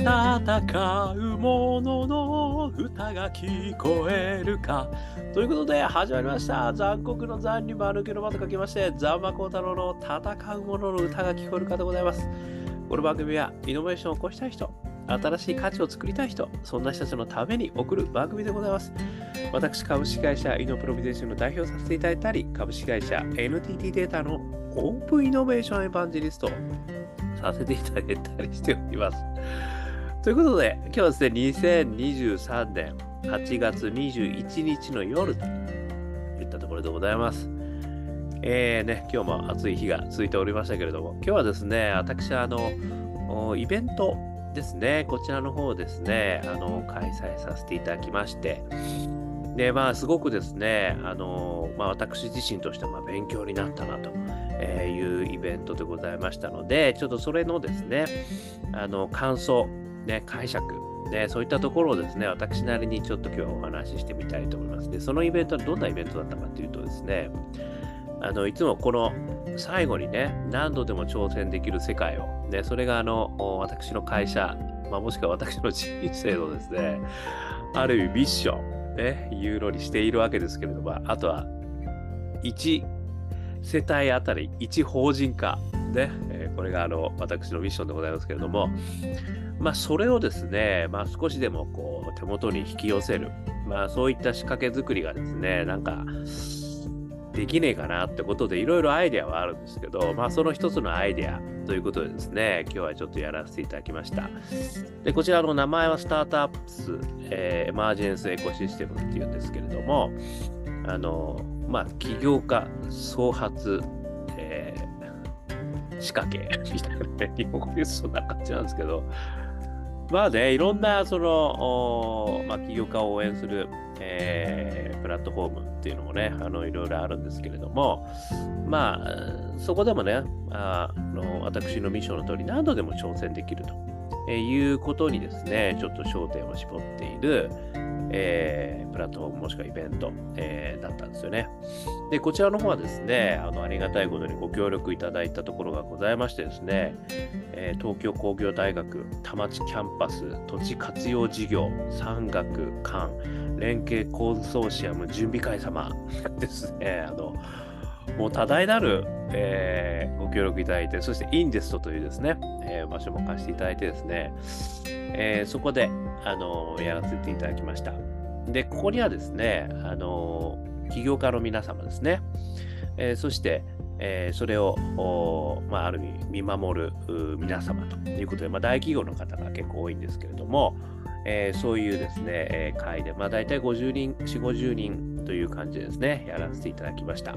戦う者のの歌が聞こえるか。ということで始まりました。残酷の残に丸けの間と書きまして、ザンマコウタロウの戦う者のの歌が聞こえるかでございます。この番組はイノベーションを起こしたい人、新しい価値を作りたい人、そんな人たちのために送る番組でございます。私、株式会社イノプロビゼーションの代表させていただいたり、株式会社 NTT データのオープンイノベーションエヴァンジリストさせていただいたりしております。ということで、今日はですね、2023年8月21日の夜といったところでございます。えーね、今日も暑い日が続いておりましたけれども、今日はですね、私、あの、イベントですね、こちらの方ですね、あの、開催させていただきまして、で、まあ、すごくですね、あの、まあ、私自身としてはまあ勉強になったなというイベントでございましたので、ちょっとそれのですね、あの、感想、ね、解釈、ね、そういったところをですね、私なりにちょっと今日はお話ししてみたいと思います。で、そのイベントはどんなイベントだったかというとですね、あのいつもこの最後にね、何度でも挑戦できる世界を、ね、それがあの私の会社、まあ、もしくは私の人生のですね、ある意味ミッション、ね、いうのにしているわけですけれども、あとは1世帯あたり1法人化、ね、えーこれがあの私のミッションでございますけれども、まあ、それをですね、まあ、少しでもこう手元に引き寄せる、まあ、そういった仕掛け作りがですね、なんか、できねえかなってことでいろいろアイデアはあるんですけど、まあその一つのアイデアということでですね、今日はちょっとやらせていただきました。で、こちらの名前はスタートアップス、えーエマージェンスエコシステムっていうんですけれども、あの、まあ起業家創発、仕掛け。みたいなね、日本語でそんな感じなんですけど、まあね、いろんなその、まあ、起業家を応援する、えープラットフォームっていうのもね、あのいろいろあるんですけれども、まあ、そこでもね、あの私のミッションの通り、何度でも挑戦できると、えーいうことにですね、ちょっと焦点を絞っている、えープラットフォームもしくはイベント、えーだったんですよね。で、こちらの方はですね、あのありがたいことにご協力いただいたところがございましてですね、えー東京工業大学田町キャンパス土地活用事業産学館連携コンソーシアム準備会様ですね。あのもう多大なる、えーご協力いただいて、そしてインデストというですね、えー場所も貸していただいてですね、えーそこで、あのやらせていただきました。で、ここにはですね、あの起業家の皆様ですね、えーそして、えーそれを、まあ、ある意味見守る皆様ということで、まあ、大企業の方が結構多いんですけれども、えーそういうですね、えー会で、まあ、大体50人、4、50人という感じでですね、やらせていただきました。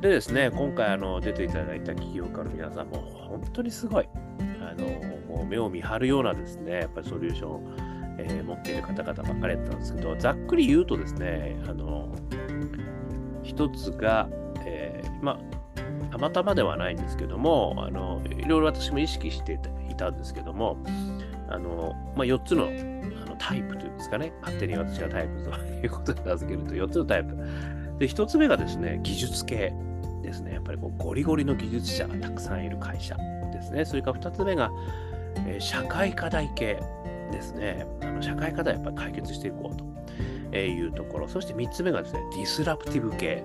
でですね、今回あの出ていただいた企業家の皆さんも本当にすごい、あのもう目を見張るようなですね、やっぱりソリューションを、えー持っている方々ばっかりだったんですけど、ざっくり言うとですね、あの一つが、えーま、たまたまではないんですけども、あのいろいろ私も意識していたんですけども、あのまあ、4つののタイプというんですかね、勝手に私がタイプということで名付けると4つのタイプ。で、1つ目がですね、技術系ですね。やっぱりこうゴリゴリの技術者がたくさんいる会社ですね。それから2つ目が、えー社会課題系ですね。あの社会課題やっぱり解決していこうとえいうところ。そして3つ目がですね、ディスラプティブ系。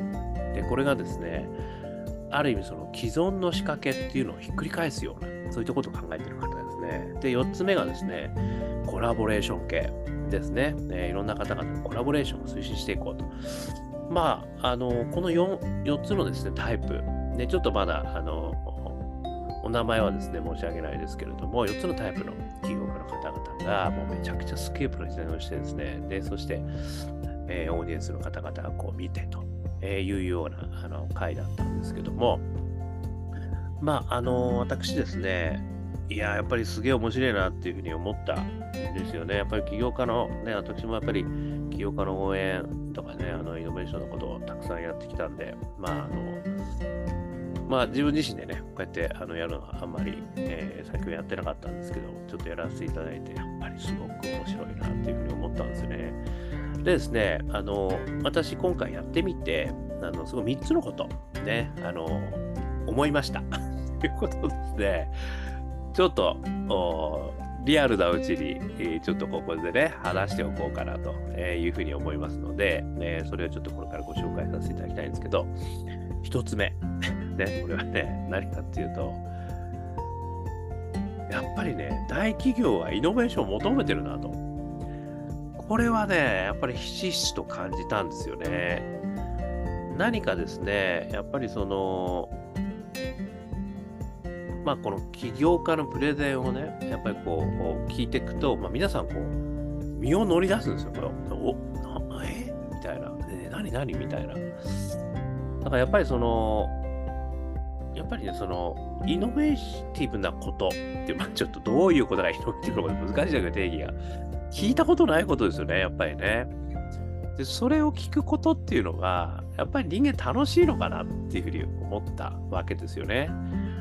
で、これがですね、ある意味その既存の仕掛けっていうのをひっくり返すような、そういったことを考えている方ですね。で、4つ目がですね、コラボレーション系ですね。えーいろんな方々のコラボレーションを推進していこうと。まあ、あの、この 4, 4つのですね、タイプ、ね、ちょっとまだ、あの、お名前はですね、申し訳ないですけれども、4つのタイプの企業家の方々が、もうめちゃくちゃスケープの時代をしてですね、で、そして、えーオーディエンスの方々がこう見てとえーいうようなあの回だったんですけども、まあ、あの私ですね、いや、やっぱりすげえ面白いなっていうふうに思ったんですよね。やっぱり起業家の、ね、私もやっぱり起業家の応援とかね、あのイノベーションのことをたくさんやってきたんで、まあ、あの、まあ自分自身でね、こうやってあのやるのはあんまり、えー最近はやってなかったんですけど、ちょっとやらせていただいて、やっぱりすごく面白いなっていうふうに思ったんですよね。でですね、あの、私今回やってみて、あの、すごい3つのこと、ね、あの、思いました。ということですね、ちょっと、おリアルなうちに、えー、ちょっとここでね、話しておこうかなというふうに思いますので、えー、それをちょっとこれからご紹介させていただきたいんですけど、一つ目、ね、これはね、何かっていうと、やっぱりね、大企業はイノベーションを求めてるなと。これはね、やっぱりひしひしと感じたんですよね。何かですね、やっぱりその、まあ、この起業家のプレゼンをね、やっぱりこう、聞いていくと、まあ、皆さんこう、身を乗り出すんですよ、これ。おえ？みたいな。え何何？みたいな。だからやっぱりその、やっぱりね、その、イノベーティブなことって、まあ、ちょっとどういうことがイノベーティブなこと難しいだけど定義が。聞いたことないことですよね、やっぱりね。で、それを聞くことっていうのは、やっぱり人間楽しいのかなっていうふうに思ったわけですよね。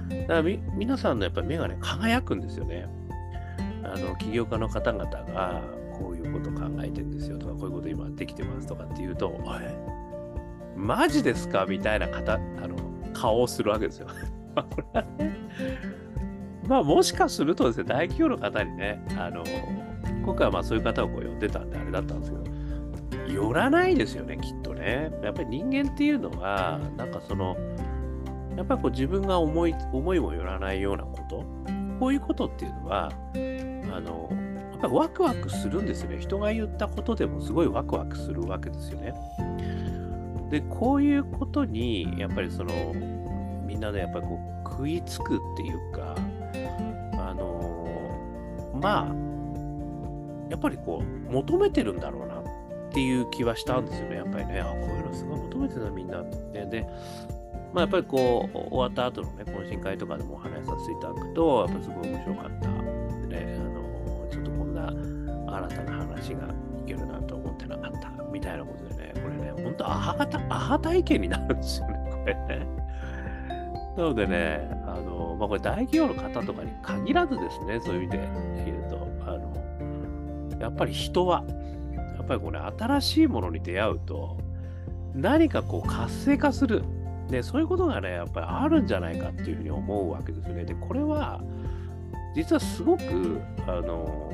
だから皆さんのやっぱり目がね、輝くんですよね。あの、起業家の方々が、こういうこと考えてんですよとか、こういうこと今できてますとかっていうと、え？マジですか？みたいな方、あの、顔をするわけですよ。これはね、まあもしかするとですね、大企業の方にね、あの、今回はまあそういう方をこう呼んでたんであれだったんですけど、寄らないですよね、きっとね。やっぱり人間っていうのは、なんかその、やっぱりこう自分が思い思いもよらないようなこと、こういうことっていうのは、あの、やっぱりワクワクするんですよね。人が言ったことでもすごいワクワクするわけですよね。で、こういうことに、やっぱりその、みんなね、やっぱりこう食いつくっていうか、あの、まあ、やっぱりこう、求めてるんだろうなっていう気はしたんですよね。やっぱりね、あ、こういうのすごい求めてたみんなって。で、まあ、やっぱりこう、終わった後のね、懇親会とかでもお話しさせていただくと、やっぱすごい面白かった。でね、あの、ちょっとこんな新たな話がいけるなと思ってなかった。みたいなことでね、これね、本当アハアハ体験になるんですよね、これね。なのでね、あの、まあ、これ大企業の方とかに限らずですね、そういう意味で言うと、あの、やっぱり人は、やっぱりこれ新しいものに出会うと、何かこう活性化する。で、そういうことがね、やっぱりあるんじゃないかっていうふうに思うわけですよね。で、これは、実はすごく、あの、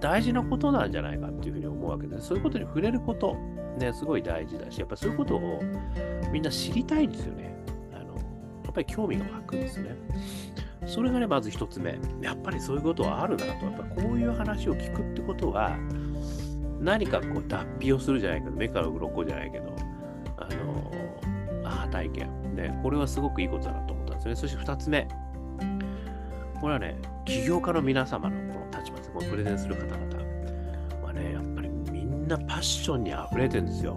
大事なことなんじゃないかっていうふうに思うわけです。そういうことに触れること、ね、すごい大事だし、やっぱそういうことをみんな知りたいんですよね。あの、やっぱり興味が湧くんですね。それがね、まず一つ目。やっぱりそういうことはあるなと。やっぱこういう話を聞くってことは、何かこう脱皮をするじゃないけど、目から鱗じゃないけど、あの、体験。ね、これはすごくいいことだなと思ったんですね。そして二つ目。これはね、起業家の皆様のこの立場で、このプレゼンする方々はね、やっぱりみんなパッションに溢れてるんですよ。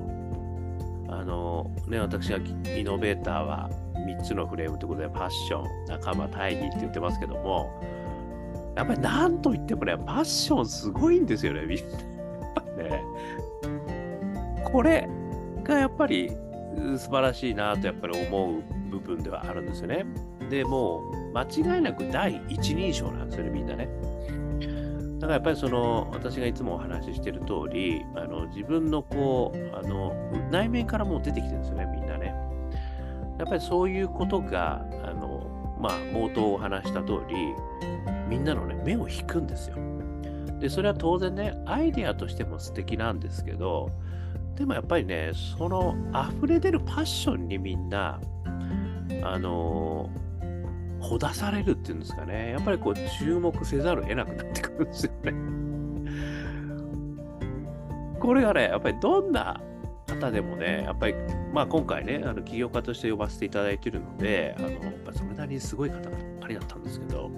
あの、ね、私がイノベーターは3つのフレームということで、パッション、仲間、大義って言ってますけども、やっぱり何と言ってもね、パッションすごいんですよね、みんな。ね。これがやっぱり素晴らしいなとやっぱり思う部分ではあるんですよね。でもう間違いなく第一人称なんですよね、みんなね。だからやっぱりその私がいつもお話ししてる通り、あの自分のこう、あの内面からもう出てきてるんですよね、みんなね。やっぱりそういうことが、あの、まあ、冒頭お話した通り、みんなのね、目を引くんですよ。で、それは当然ね、アイデアとしても素敵なんですけど、でもやっぱりね、その溢れ出るパッションにみんな、あのほだされるっていうんですかね。やっぱりこう注目せざるを得なくなってくるんですよね。これがね、やっぱりどんな方でもね、やっぱり、まあ今回ね、あの起業家として呼ばせていただいているので、あのやっぱそれなりにすごい方ばっかりだったんですけど、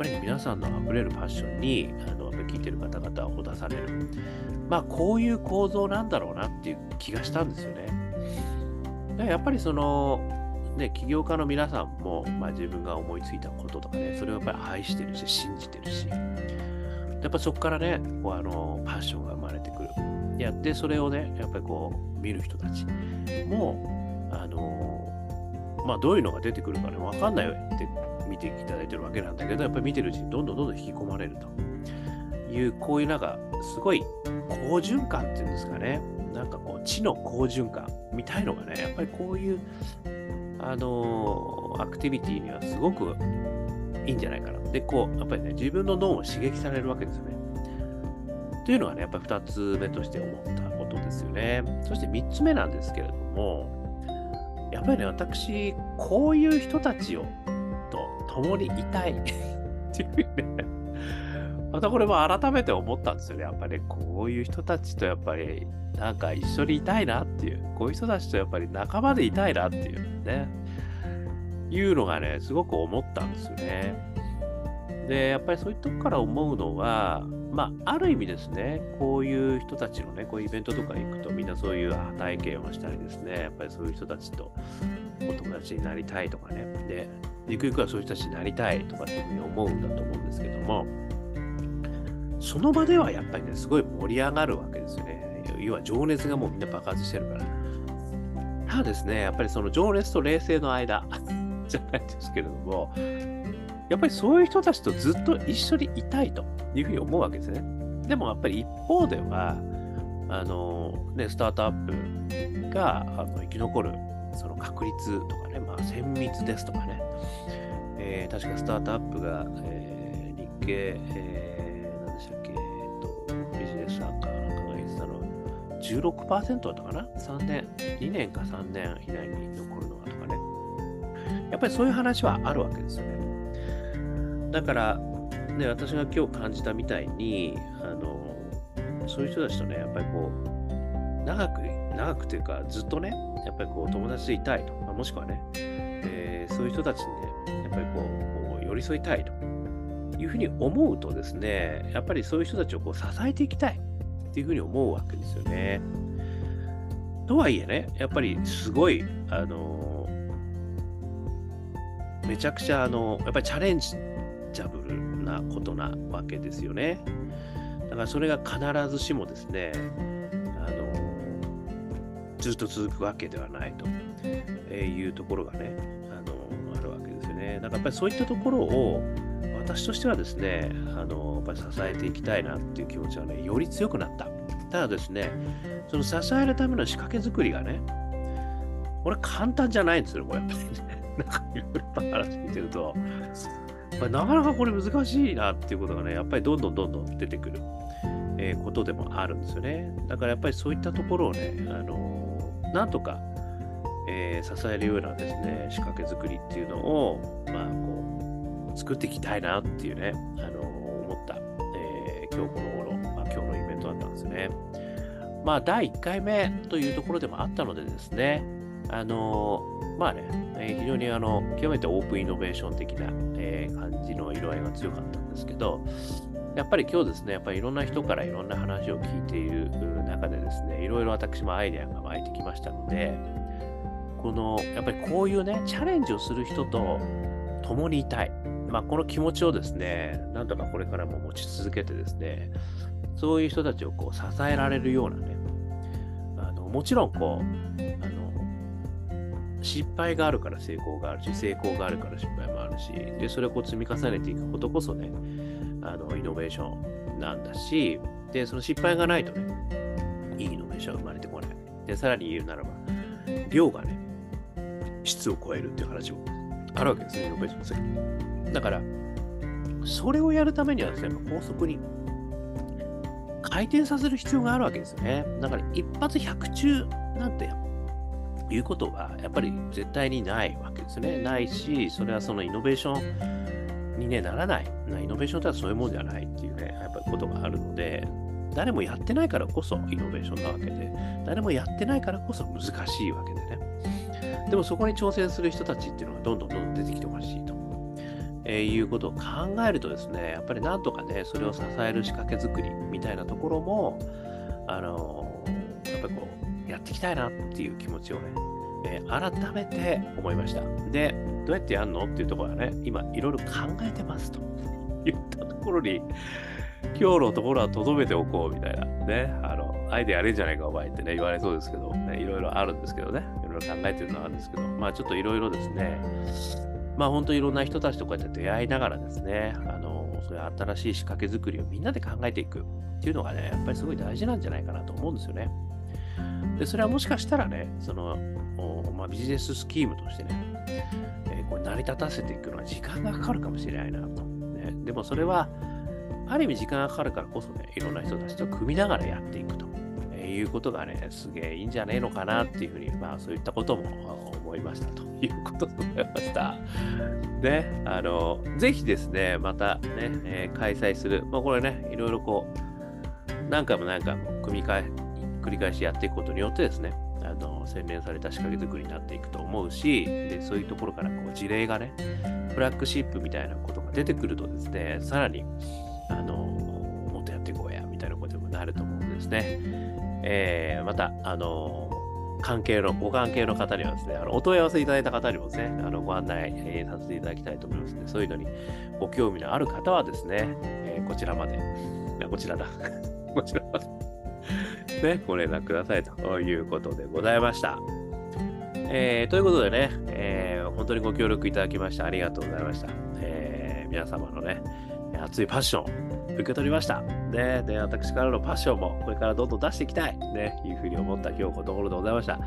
ぱり、皆さんの溢れるパッションに、あの聞いてる方々はほだされる。まあこういう構造なんだろうなっていう気がしたんですよね。やっぱりその、ね、起業家の皆さんも、まあ、自分が思いついたこととかね、それをやっぱり愛してるし、信じてるし、やっぱそこからね、こうあのパッションが生まれてくる。やって、それをね、やっぱりこう、見る人たちも、あのまあ、どういうのが出てくるかね、わかんないって見ていただいてるわけなんだけど、やっぱり見てるうちにどんどんどんどん引き込まれるという、こういうなんか、すごい好循環っていうんですかね、なんかこう、知の好循環みたいのがね、やっぱりこういう、あのアクティビティにはすごくいいんじゃないかな。で、こう、やっぱりね、自分の脳も刺激されるわけですよね。というのがね、やっぱり2つ目として思ったことですよね。そして3つ目なんですけれども、やっぱりね、私、こういう人たちを共にいたい。っていうね、またこれも改めて思ったんですよね。やっぱり、こういう人たちとやっぱり、なんか一緒にいたいなっていう、こういう人たちとやっぱり仲間でいたいなっていうね、いうのがね、すごく思ったんですよね。で、やっぱりそういうとこから思うのは、まあ、ある意味ですね、こういう人たちのね、こういうイベントとか行くと、みんなそういう体験をしたりですね、やっぱりそういう人たちとお友達になりたいとかね、で、ゆくゆくはそういう人たちになりたいとかっていうふうに思うんだと思うんですけども、その場ではやっぱりね、すごい盛り上がるわけですよね。要は情熱がもうみんな爆発してるから。ただですね、やっぱりその情熱と冷静の間 じゃないですけれども、やっぱりそういう人たちとずっと一緒にいたいというふうに思うわけですね。でもやっぱり一方では、あのね、スタートアップがあの生き残るその確率とかね、まあ、精密ですとかね、えー、確かスタートアップが、えー、日経、えー、何でしたっけ、えーと、ビジネスサーカーなんかが言ってたの16%だったかな ?3 年、2年か3年以内に残るのはとかね。やっぱりそういう話はあるわけですよね。だから、ね、私が今日感じたみたいに、あの、そういう人たちとね、やっぱりこう、長く、長くというか、ずっとね、やっぱりこう、友達でいたいと、ま、もしくはね、えー、そういう人たちにね、やっぱりこう、こう寄り添いたいというふうに思うとですね、やっぱりそういう人たちをこう支えていきたいっていうふうに思うわけですよね。とはいえね、やっぱりすごい、あのめちゃくちゃ、あのやっぱりチャレンジジャブルなことなわけですよね。だからそれが必ずしもですね、あのずっと続くわけではないというところがね、あのあるわけですよね。だかやっぱりそういったところを私としてはですね、あのやっぱり支えていきたいなっていう気持ちはね、より強くなった。ただですね、その支えるための仕掛け作りがね、これ簡単じゃないんですよ、これやっぱりね。なんかいろいろ話聞いてると、ま、なかなかこれ難しいなっていうことがね、やっぱりどんどんどんどん出てくる、えー、ことでもあるんですよね。だからやっぱりそういったところをね、あのー、なんとか、えー、支えるようなですね、仕掛け作りっていうのを、まあ、こう、作っていきたいなっていうね、あの思った、え今日この頃、まあ、今日のイベントだったんですね。まあ、第1回目というところでもあったのでですね、あのまあね、えー、非常にあの極めてオープンイノベーション的な、えー、感じの色合いが強かったんですけど、やっぱり今日ですね、やっぱりいろんな人からいろんな話を聞いている中でですね、いろいろ私もアイデアが湧いてきましたので、この、やっぱりこういうね、チャレンジをする人と共にいたい。まあ、この気持ちをですね、なんとかこれからも持ち続けてですね、そういう人たちをこう支えられるようなね、あのもちろんこう、あの失敗があるから成功があるし、成功があるから失敗もあるし、で、それをこう積み重ねていくことこそね、あの、イノベーションなんだし、で、その失敗がないとね、いいイノベーションが生まれてこない。で、さらに言うならば、量がね、質を超えるっていう話もあるわけですよ、イノベーションする。だから、それをやるためにはですね、高速に回転させる必要があるわけですよね。だから一発100中なんていうことはやっぱり絶対にないわけですね。ないし、それはそのイノベーションに、ね、ならない。イノベーションとはそういうもんじゃないっていうね、やっぱりことがあるので、誰もやってないからこそイノベーションなわけで、誰もやってないからこそ難しいわけでね。でもそこに挑戦する人たちっていうのがどんどんどんどん出てきてほしいと。えー、いうことを考えるとですね、やっぱりなんとかね、それを支える仕掛け作りみたいなところも、あのー、やっぱりこう、やっていきたいなっていう気持ちをね、えー、改めて思いました。で、どうやってやるのっていうところはね、今いろいろ考えてますと言ったところに、今日のところはとどめておこうみたいなね、あの、アイデアあれんじゃないかお前ってね、言われそうですけど、ね、いろいろあるんですけどね、ろ考えてるのはあるんですけど、まあちょっといろいろですね、まあ本当いろんな人たちとこうやって出会いながらですね、あの、そういう新しい仕掛け作りをみんなで考えていくっていうのがね、やっぱりすごい大事なんじゃないかなと思うんですよね。で、それはもしかしたらね、その、まあ、ビジネススキームとしてね、えー、これ成り立たせていくのは時間がかかるかもしれないなと。ね、でもそれは、ある意味時間がかかるからこそね、いろんな人たちと組みながらやっていくと。いうことがね、すげえいいんじゃねえのかなっていうふうに、まあそういったことも思いましたということでございました。で、あの、ぜひですね、またね、えー、開催する、まあこれね、いろいろこう、何回も何回も組み替え、繰り返しやっていくことによってですね、あの洗練された仕掛け作りになっていくと思うし、でそういうところからこう事例がね、フラッグシップみたいなことが出てくるとですね、さらに、あのもっとやっていこうや、みたいなことにもなると思うんですね。えー、また、あの関係の、ご関係の方にはですね、あのお問い合わせいただいた方にもですね、あのご案内、えー、させていただきたいと思いますので、そういうのにご興味のある方はですね、えー、こちらまで、いやこちらだ、こちらまでね、ご連絡くださいということでございました。えー、ということでね、えー、本当にご協力いただきましてありがとうございました。えー、皆様のね、熱いパッション、受け取りました。ね、で、私からのパッションもこれからどんどん出していきたい。ね、いうふうに思った今日このところでございました。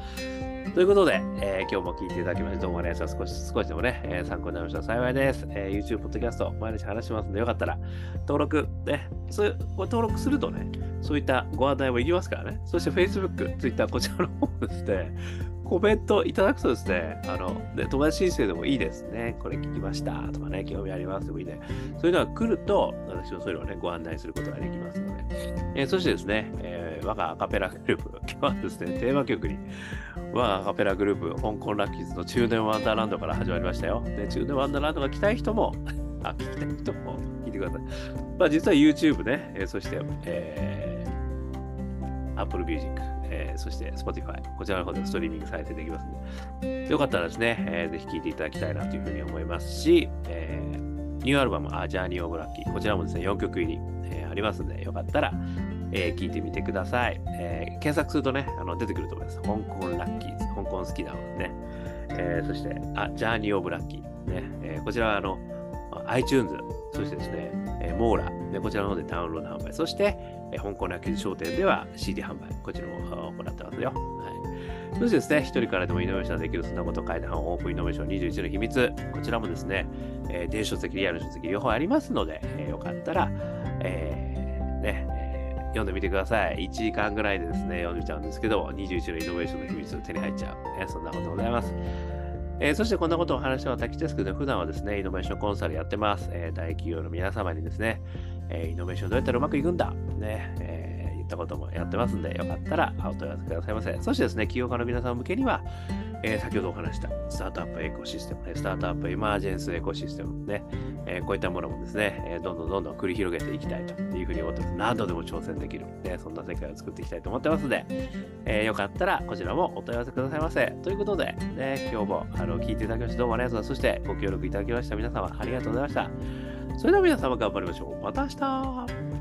ということで、えー、今日も聞いていただきまして、どうもありがとうございます。少し、少しでもね、えー、参考になりましたら幸いです。えー、YouTube、Podcast、毎日話しますので、よかったら、登録、ね、そういう、これ登録するとね、そういったご案内もいりますからね。そして Facebook、Twitter、こちらの方ですね、コメントいただくとですね、あの、ね、友達申請でもいいですね。これ聞きましたとかね、興味ありますでもいいね。そういうのが来ると、私もそういうのをね、ご案内することができますので。えー、そしてですね、えー、我がアカペラグループ、今日はですね、テーマ曲に、我がアカペラグループ、香港ラッキーズの中年ワンダーランドから始まりましたよ。で、中年ワンダーランドが来たい人も、あ、聞きたい人も聞いてください。まあ、実は YouTube ね、えー、そして、えー、Apple Music、えー、そして Spotify、こちらの方でストリーミングされてできますので、よかったらですね、えー、ぜひ聴いていただきたいなというふうに思いますし、えー、ニューアルバム、あジャーニー・オブ・ラッキー、こちらもですね、4曲入り、えー、ありますので、よかったら、えー、聞いてみてください、えー。検索するとね、あの出てくると思います。香港ラッキーズ、香港好きなのでね。えー、そして、あ、ジャーニー・オブ・ラッキー、ねえー、こちらはあの iTunes、そしてですね、えー、モーラ、ね、こちらの方でダウンロード販売、そして、え、香港ラッキーズ商店では CD 販売、こちらも行ってますよ。はいそしてですね、一人からでもイノベーションできるそんなこと階段オープンイノベーション21の秘密。こちらもですね、えー、電子書籍、リアル書籍両方ありますので、えー、よかったら、えー、ね、読んでみてください。1時間ぐらいでですね、読んでちゃうんですけど、21のイノベーションの秘密手に入っちゃう。ね、そんなことございます。えー、そしてこんなことをお話しては滝ですけど、普段はですね、イノベーションコンサルやってます。えー、大企業の皆様にですね、え、イノベーションどうやったらうまくいくんだ、ねえ言ったこともやってますんで、よかったらお問い合わせくださいませ。そしてですね、企業家の皆さん向けには、えー、先ほどお話したスタートアップエコシステムね、スタートアップエマージェンスエコシステムね、えー、こういったものもですね、えー、どんどんどんどん繰り広げていきたいというふうに思ってます。何度でも挑戦できる、ね、そんな世界を作っていきたいと思ってますので、えー、よかったらこちらもお問い合わせくださいませ。ということで、ね、今日もあの聞いていただきましてどうもありがとうございます。そしてご協力いただきました皆様ありがとうございました。それでは皆様頑張りましょう。また明日